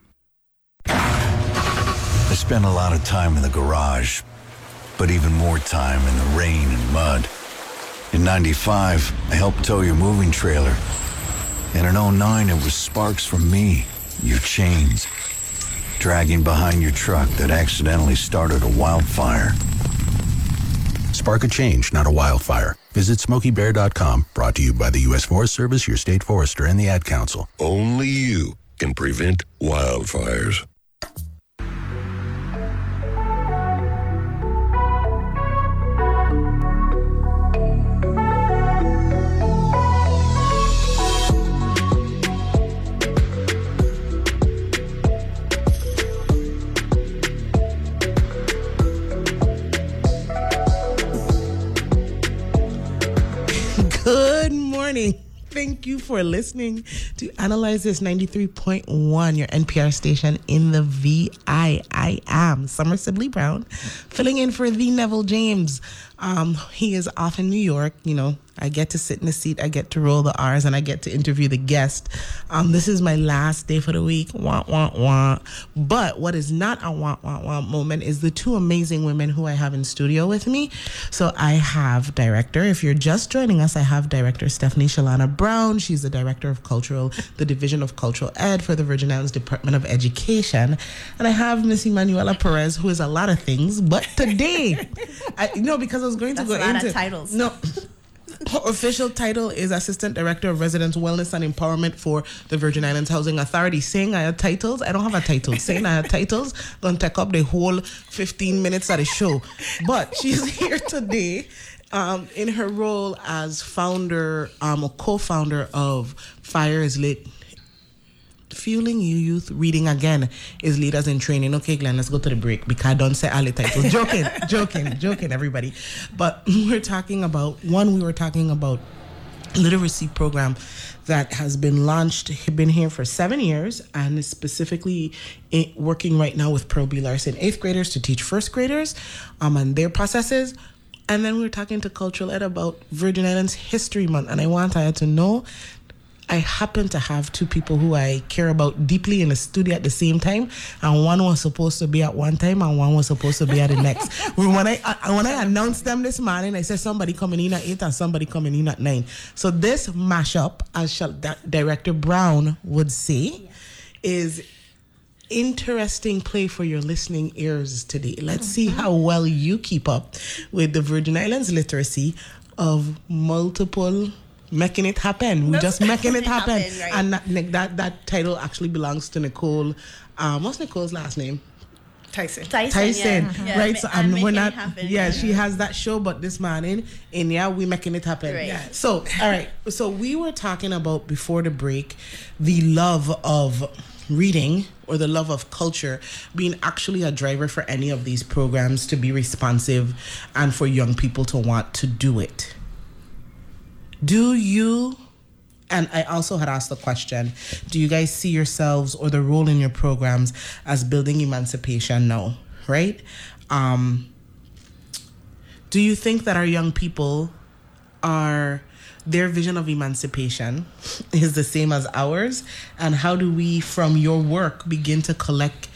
I spent a lot of time in the garage, but even more time in the rain and mud. In 95, I helped tow your moving trailer. And in 09, it was sparks from me, your chains, dragging behind your truck that accidentally started a wildfire. Spark a change, not a wildfire. Visit smokeybear.com, brought to you by the U.S. Forest Service, your state forester, and the Ad Council. Only you can prevent wildfires. For listening to Analyze This 93.1, your NPR station in the VI. I am Summer Sibley Brown, filling in for the Neville James. Um, he is off in New York. You know, I get to sit in the seat, I get to roll the R's, and I get to interview the guest. Um, this is my last day for the week. Wah, wah, wah. But what is not a wah, wah, wah moment is the two amazing women who I have in studio with me. So I have director, if you're just joining us, I have director Stephanie Shalana Brown. She's the director of cultural, the Division of Cultural Ed for the Virgin Islands Department of Education. And I have Miss Emanuela Perez, who is a lot of things, but today, I, you know, because was going That's to a go lot into of titles. No. Her official title is Assistant Director of Residence Wellness and Empowerment for the Virgin Islands Housing Authority. Saying I had titles, I don't have a title. Saying I had titles, gonna take up the whole 15 minutes of the show. But she's here today um, in her role as founder, um, or co-founder of Fire is Lit Fueling You Youth Reading Again is Leaders in Training. Okay, Glenn, let's go to the break because I don't say all the titles. joking, joking, joking, everybody. But we're talking about one, we were talking about literacy program that has been launched, been here for seven years, and is specifically working right now with Pearl B. Larson eighth graders to teach first graders um, and their processes. And then we were talking to Cultural Ed about Virgin Islands History Month, and I want her to know I happen to have two people who I care about deeply in the studio at the same time, and one was supposed to be at one time, and one was supposed to be at the next. when I, I when I announced them this morning, I said somebody coming in at eight and somebody coming in at nine. So this mashup, as shall, Director Brown would say, is interesting play for your listening ears today. Let's see mm-hmm. how well you keep up with the Virgin Islands literacy of multiple making it happen. We're just making it happen. happen, right. And that, that that title actually belongs to Nicole. Um, what's Nicole's last name? Tyson. Tyson, Tyson, yeah. Yeah, right? ma- So and and we're not. happen. Yeah, she has that show, but this morning in yeah, we making it happen. Right. Yeah. So all right. So we were talking about before the break, the love of reading or the love of culture being actually a driver for any of these programs to be responsive and for young people to want to do it. Do you and I also had asked the question do you guys see yourselves or the role in your programs as building emancipation now, right? Um, do you think that our young people are their vision of emancipation is the same as ours and how do we from your work begin to collect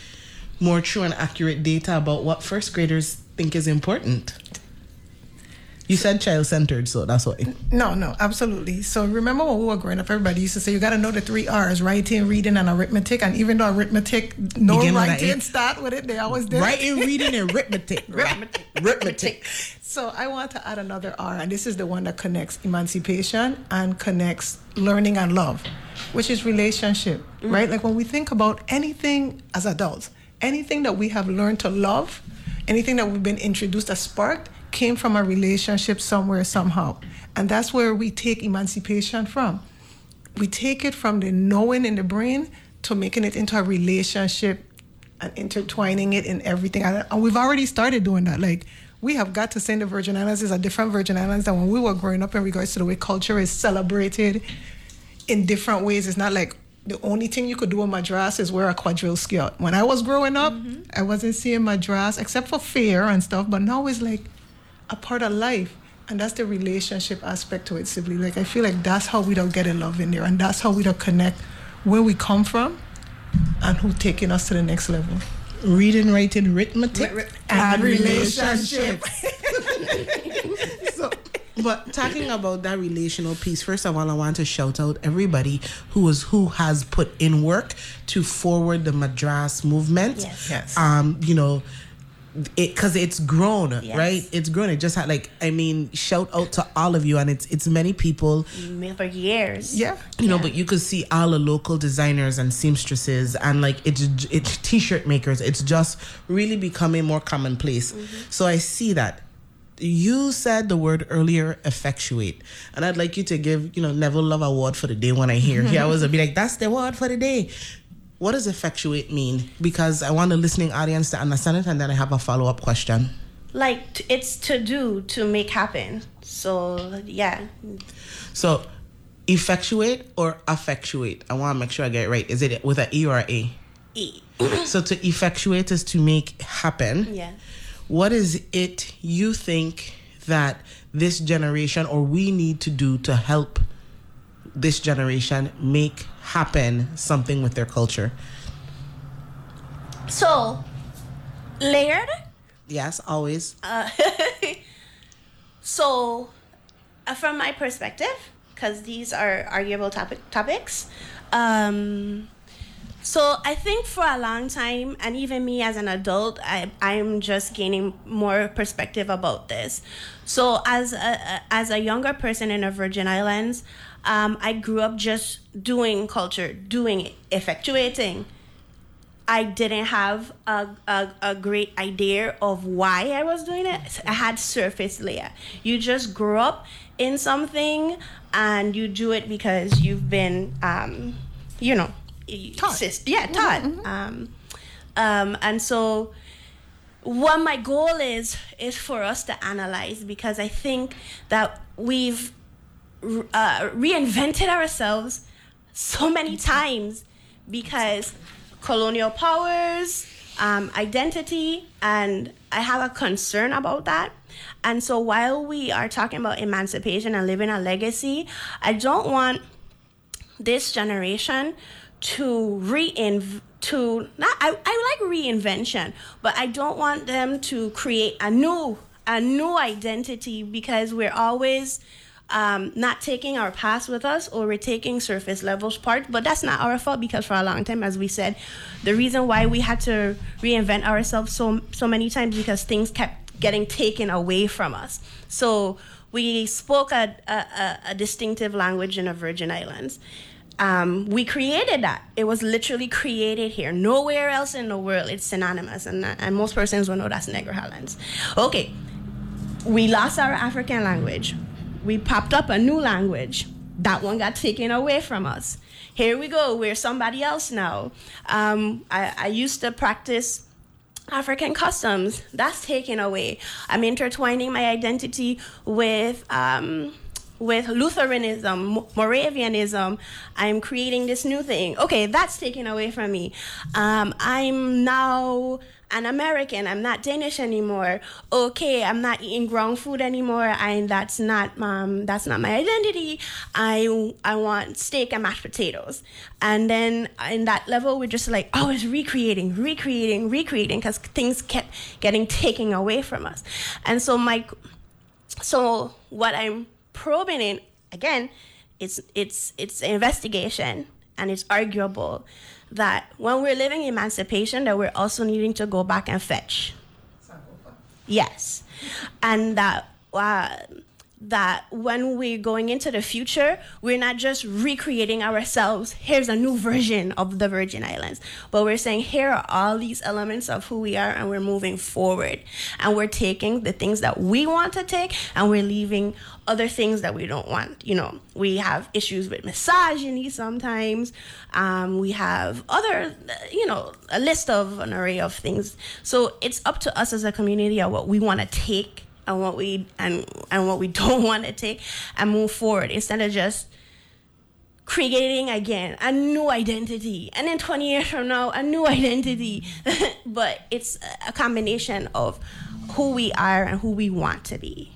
more true and accurate data about what first graders think is important you said child centered, so that's what. No, no, absolutely. So remember when we were growing up, everybody used to say you got to know the three R's: writing, reading, and arithmetic. And even though arithmetic, no Begin writing start with it, they always did. Writing, reading, and arithmetic. arithmetic. arithmetic. So I want to add another R, and this is the one that connects emancipation and connects learning and love, which is relationship, mm-hmm. right? Like when we think about anything as adults, anything that we have learned to love, anything that we've been introduced as sparked came from a relationship somewhere, somehow. And that's where we take emancipation from. We take it from the knowing in the brain to making it into a relationship and intertwining it in everything. And we've already started doing that. Like, we have got to say the Virgin Islands is a different Virgin Islands than when we were growing up in regards to the way culture is celebrated in different ways. It's not like the only thing you could do in Madras is wear a quadrille skirt. When I was growing up, mm-hmm. I wasn't seeing Madras except for fair and stuff, but now it's like a part of life. And that's the relationship aspect to it, Sibley. Like I feel like that's how we don't get in love in there, and that's how we don't connect where we come from and who taking us to the next level. Reading, writing, arithmetic, and, and relationship. so, but talking about that relational piece, first of all, I want to shout out everybody who was who has put in work to forward the Madras movement. Yes. yes. Um, you know it because it's grown yes. right? It's grown. It just had like i mean shout out to all of you and it's it's many people. For years. Yeah. You yeah. know but you could see all the local designers and seamstresses and like it's it's t-shirt makers. It's just really becoming more commonplace. Mm-hmm. so i see that. You said the word earlier effectuate. And i'd like you to give you know neville love award for the day when i hear here i was be like that's the word for the day what does effectuate mean? Because I want the listening audience to understand it, and then I have a follow up question. Like it's to do to make happen. So yeah. So, effectuate or effectuate? I want to make sure I get it right. Is it with an E or an A? E. so to effectuate is to make happen. Yeah. What is it you think that this generation or we need to do to help this generation make happen something with their culture? So, layered? Yes, always. Uh, so, uh, from my perspective, because these are arguable topic topics, um, so I think for a long time, and even me as an adult, I I'm just gaining more perspective about this. So as a as a younger person in the Virgin Islands, um, I grew up just doing culture, doing it, effectuating. I didn't have a, a, a great idea of why I was doing it. I had surface layer. You just grew up in something and you do it because you've been, um, you know, taught. yeah, taught. Mm-hmm. Um, um, and so, what my goal is is for us to analyze because I think that we've uh, reinvented ourselves so many times because colonial powers, um, identity, and I have a concern about that. And so while we are talking about emancipation and living a legacy, I don't want this generation to reinvent to not I, I like reinvention, but I don't want them to create a new a new identity because we're always um, not taking our past with us or we're taking surface levels part, but that's not our fault because for a long time, as we said, the reason why we had to reinvent ourselves so so many times because things kept getting taken away from us. So we spoke a, a, a distinctive language in the Virgin Islands. Um, we created that. It was literally created here. Nowhere else in the world it's synonymous, and, and most persons will know that's Negerhollands. Okay, we lost our African language we popped up a new language. That one got taken away from us. Here we go, we're somebody else now. Um, I, I used to practice African customs. That's taken away. I'm intertwining my identity with um, with Lutheranism, Moravianism, I'm creating this new thing. Okay, that's taken away from me. Um, I'm now an American. I'm not Danish anymore. Okay, I'm not eating ground food anymore. and that's not um that's not my identity. I I want steak and mashed potatoes. And then in that level, we're just like, oh, it's recreating, recreating, recreating, because things kept getting taken away from us. And so my so what I'm probing in again, it's it's it's investigation and it's arguable that when we're living emancipation that we're also needing to go back and fetch. Yes. And that uh, that when we're going into the future, we're not just recreating ourselves. Here's a new version of the Virgin Islands, but we're saying here are all these elements of who we are, and we're moving forward. And we're taking the things that we want to take, and we're leaving other things that we don't want. You know, we have issues with misogyny sometimes. Um, we have other, you know, a list of an array of things. So it's up to us as a community of what we want to take and what we and and what we don't want to take and move forward instead of just creating again a new identity and then 20 years from now a new identity but it's a combination of who we are and who we want to be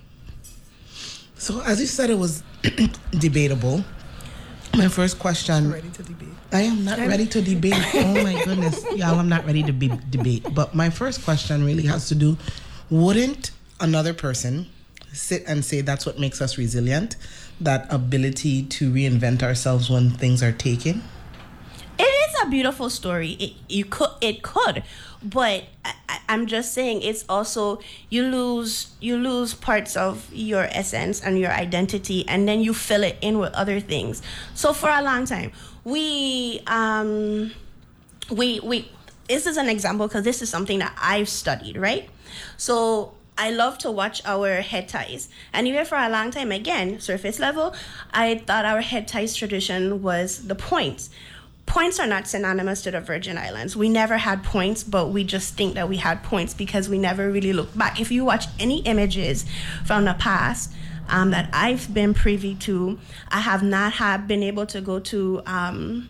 so as you said it was debatable my first question ready to debate I am not ready to debate. Oh my goodness, y'all! I'm not ready to be debate. But my first question really has to do: Wouldn't another person sit and say that's what makes us resilient that ability to reinvent ourselves when things are taken? It is a beautiful story. It you could it could but I, i'm just saying it's also you lose you lose parts of your essence and your identity and then you fill it in with other things. So for a long time we um we we this is an example because this is something that i've studied right? So I love to watch our head ties. And even for a long time, again, surface level, I thought our head ties tradition was the points. Points are not synonymous to the Virgin Islands. We never had points, but we just think that we had points because we never really looked back. If you watch any images from the past, um, that I've been privy to, I have not have been able to go to um,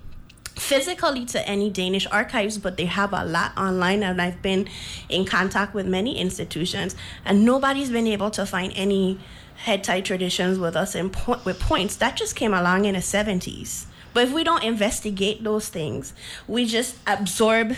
physically to any Danish archives, but they have a lot online, and I've been in contact with many institutions, and nobody's been able to find any head tie traditions with us in po- with points. That just came along in the 70s. But if we don't investigate those things, we just absorb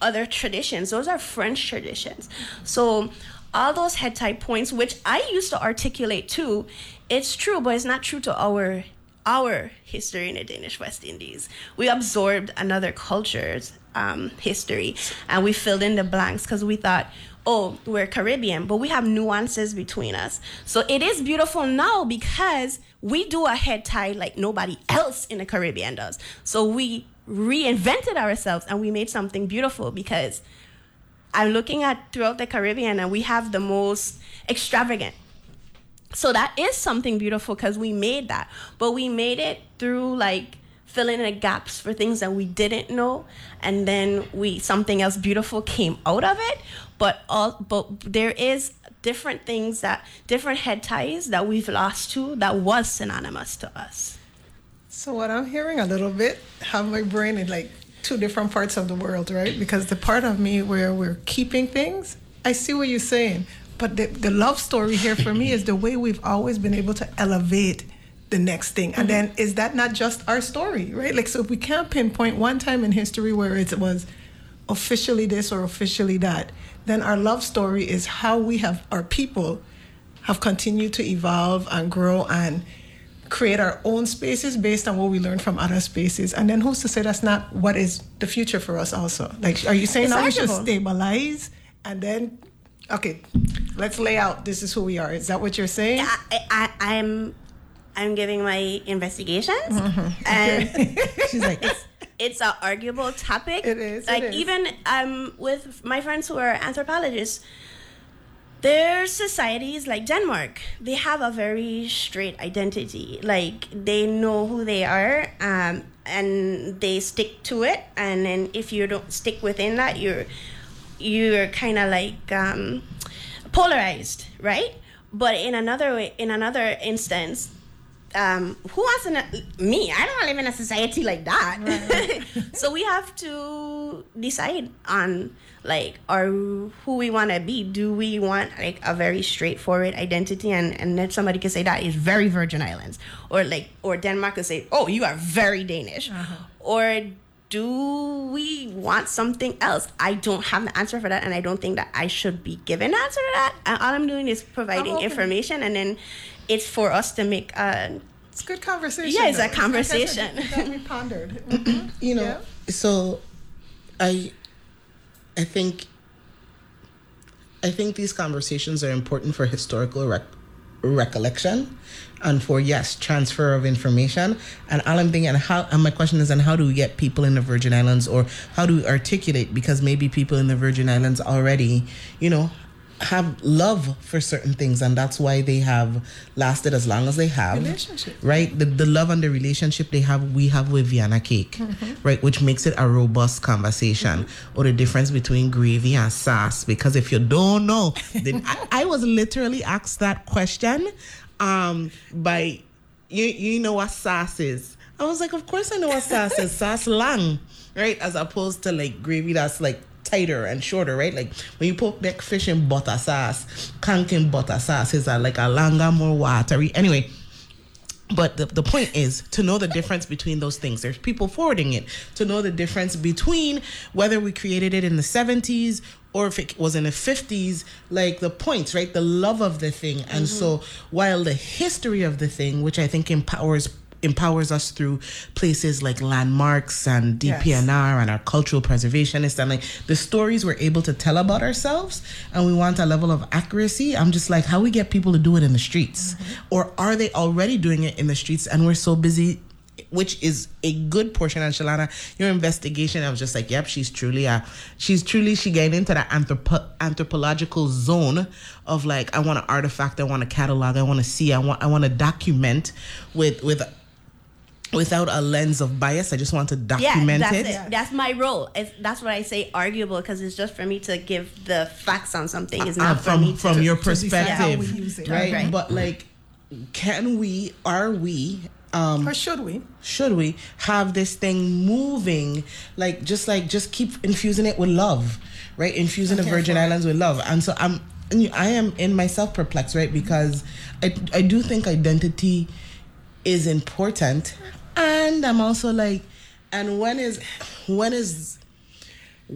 other traditions. Those are French traditions. So all those head tie points, which I used to articulate too, it's true, but it's not true to our our history in the Danish West Indies. We absorbed another culture's um, history and we filled in the blanks because we thought, oh, we're Caribbean, but we have nuances between us. So it is beautiful now because we do a head tie like nobody else in the Caribbean does. So we reinvented ourselves and we made something beautiful because I'm looking at throughout the Caribbean and we have the most extravagant so that is something beautiful because we made that. But we made it through like filling in the gaps for things that we didn't know. And then we something else beautiful came out of it. But all but there is different things that different head ties that we've lost to that was synonymous to us. So what i'm hearing a little bit have my brain in like two different parts of the world right? Because the part of me where we're keeping things i see what you're saying but the, the love story here for me is the way we've always been able to elevate the next thing. And mm-hmm. then is that not just our story, right? Like, so if we can't pinpoint one time in history where it was officially this or officially that, then our love story is how we have, our people have continued to evolve and grow and create our own spaces based on what we learn from other spaces. And then who's to say that's not what is the future for us also? Like, are you saying now we should stabilize and then Okay, let's lay out. This is who we are. Is that what you're saying? Yeah, I, I, am I'm, I'm giving my investigations, mm-hmm. and she's like, it's, it's an arguable topic. It is. Like it is. even um with my friends who are anthropologists, their societies like Denmark, they have a very straight identity. Like they know who they are, um, and they stick to it. And then if you don't stick within that, you're you're kind of like um, polarized, right? But in another way, in another instance, um, who wants to know? me? I don't live in a society like that. so we have to decide on like are who we want to be. Do we want like a very straightforward identity, and and then somebody could say that is very Virgin Islands, or like or Denmark could say, oh, you are very Danish, or do we want something else? I don't have the answer for that, and I don't think that I should be given the answer to that. And all I'm doing is providing information, and then it's for us to make a. It's good conversation. Yeah, it's though. a like I said, conversation. that we pondered. Mm-hmm. you know so i i think i think these conversations are important for historical rec- recollection and for yes transfer of information and all i'm thinking and how and my question is and how do we get people in the virgin islands or how do we articulate because maybe people in the virgin islands already you know have love for certain things and that's why they have lasted as long as they have Relationship. right the, the love and the relationship they have we have with vienna cake Mhm. right which makes it a robust conversation or the difference between gravy and sauce because if you don't know then I, I was literally asked that question um by you you know what sauce is i was like of course i know what sauce is sauce lang right as opposed to like gravy that's like tighter and shorter, right? Like when you put back fish in butter sauce, conking butter sauce is like a longer, more watery. Anyway, but the, the point is to know the difference between those things. There's people forwarding it to know the difference between whether we created it in the 70s or if it was in the 50s, like the points, right? The love of the thing. And so while the history of the thing, which I think empowers empowers us through places like landmarks and Yes. DPNR and our cultural preservationists and like the stories we're able to tell about ourselves and we want a level of accuracy. I'm just like, how we get people to do it in the streets? Mm-hmm. Or are they already doing it in the streets and we're so busy which is a good portion and Shalana, your investigation, I was just like, yep, she's truly a she's truly she getting into that anthropo- anthropological zone of like, I want an artifact, I want a catalog, I want to see, I want I want to document with with without a lens of bias. I just want to document Yeah, document that's it. it. That's my role. It's, that's what I say arguable because it's just for me to give the facts on something. It's Uh, not for from me from your to decide how we perspective, use it. right? But like, can we? Are we? Um, or should we? Should we have this thing moving? Like just like just keep infusing it with love, right? Infusing the Virgin. Islands with love, and so I'm. I am in myself perplexed, right? Because I I do think identity is important, and I'm also like, and when is when is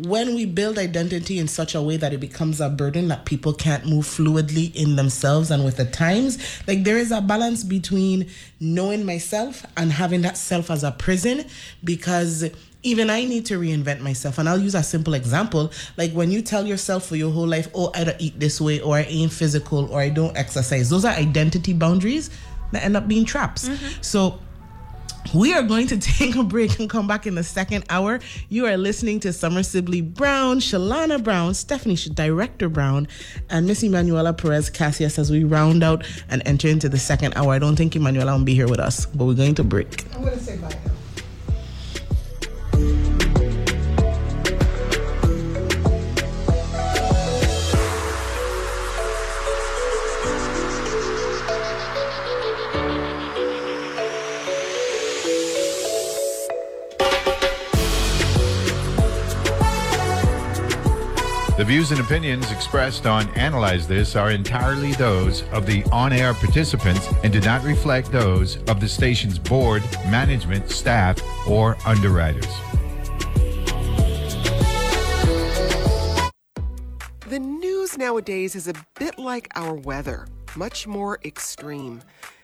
when we build identity in such a way that it becomes a burden that people can't move fluidly in themselves and with the times, like there is a balance between knowing myself and having that self as a prison because even I need to reinvent myself. And I'll use a simple example. Like when you tell yourself for your whole life, oh, I don't eat this way, or I ain't physical, or I don't exercise, those are identity boundaries that end up being traps. Mm-hmm. So we are going to take a break and come back in the second hour. You are listening to Summer Sibley Brown, Shalana Brown, Stephanie Director Brown, and Miss Emanuela Perez Casillas as we round out and enter into the second hour. I don't think Emanuela will be here with us, but we're going to break. I'm going to say bye. The views and opinions expressed on Analyze This are entirely those of the on air participants and do not reflect those of the station's board, management, staff, or underwriters. The news nowadays is a bit like our weather, much more extreme.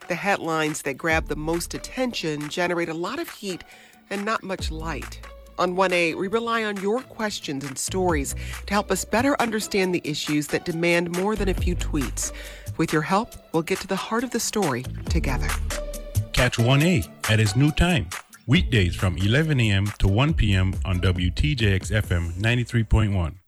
The headlines that grab the most attention generate a lot of heat and not much light. On 1A, we rely on your questions and stories to help us better understand the issues that demand more than a few tweets. With your help, we'll get to the heart of the story together. Catch 1A at its new time, weekdays from 11 a.m. to 1 p.m. on WTJX FM 93.1.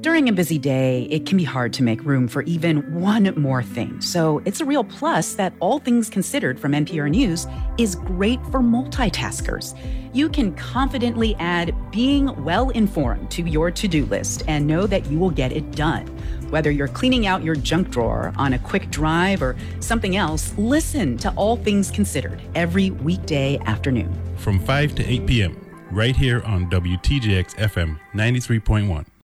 During a busy day, it can be hard to make room for even one more thing. So it's a real plus that All Things Considered from NPR News is great for multitaskers. You can confidently add being well informed to your to do list and know that you will get it done. Whether you're cleaning out your junk drawer on a quick drive or something else, listen to All Things Considered every weekday afternoon. From 5 to 8 p.m., right here on WTJX FM 93.1.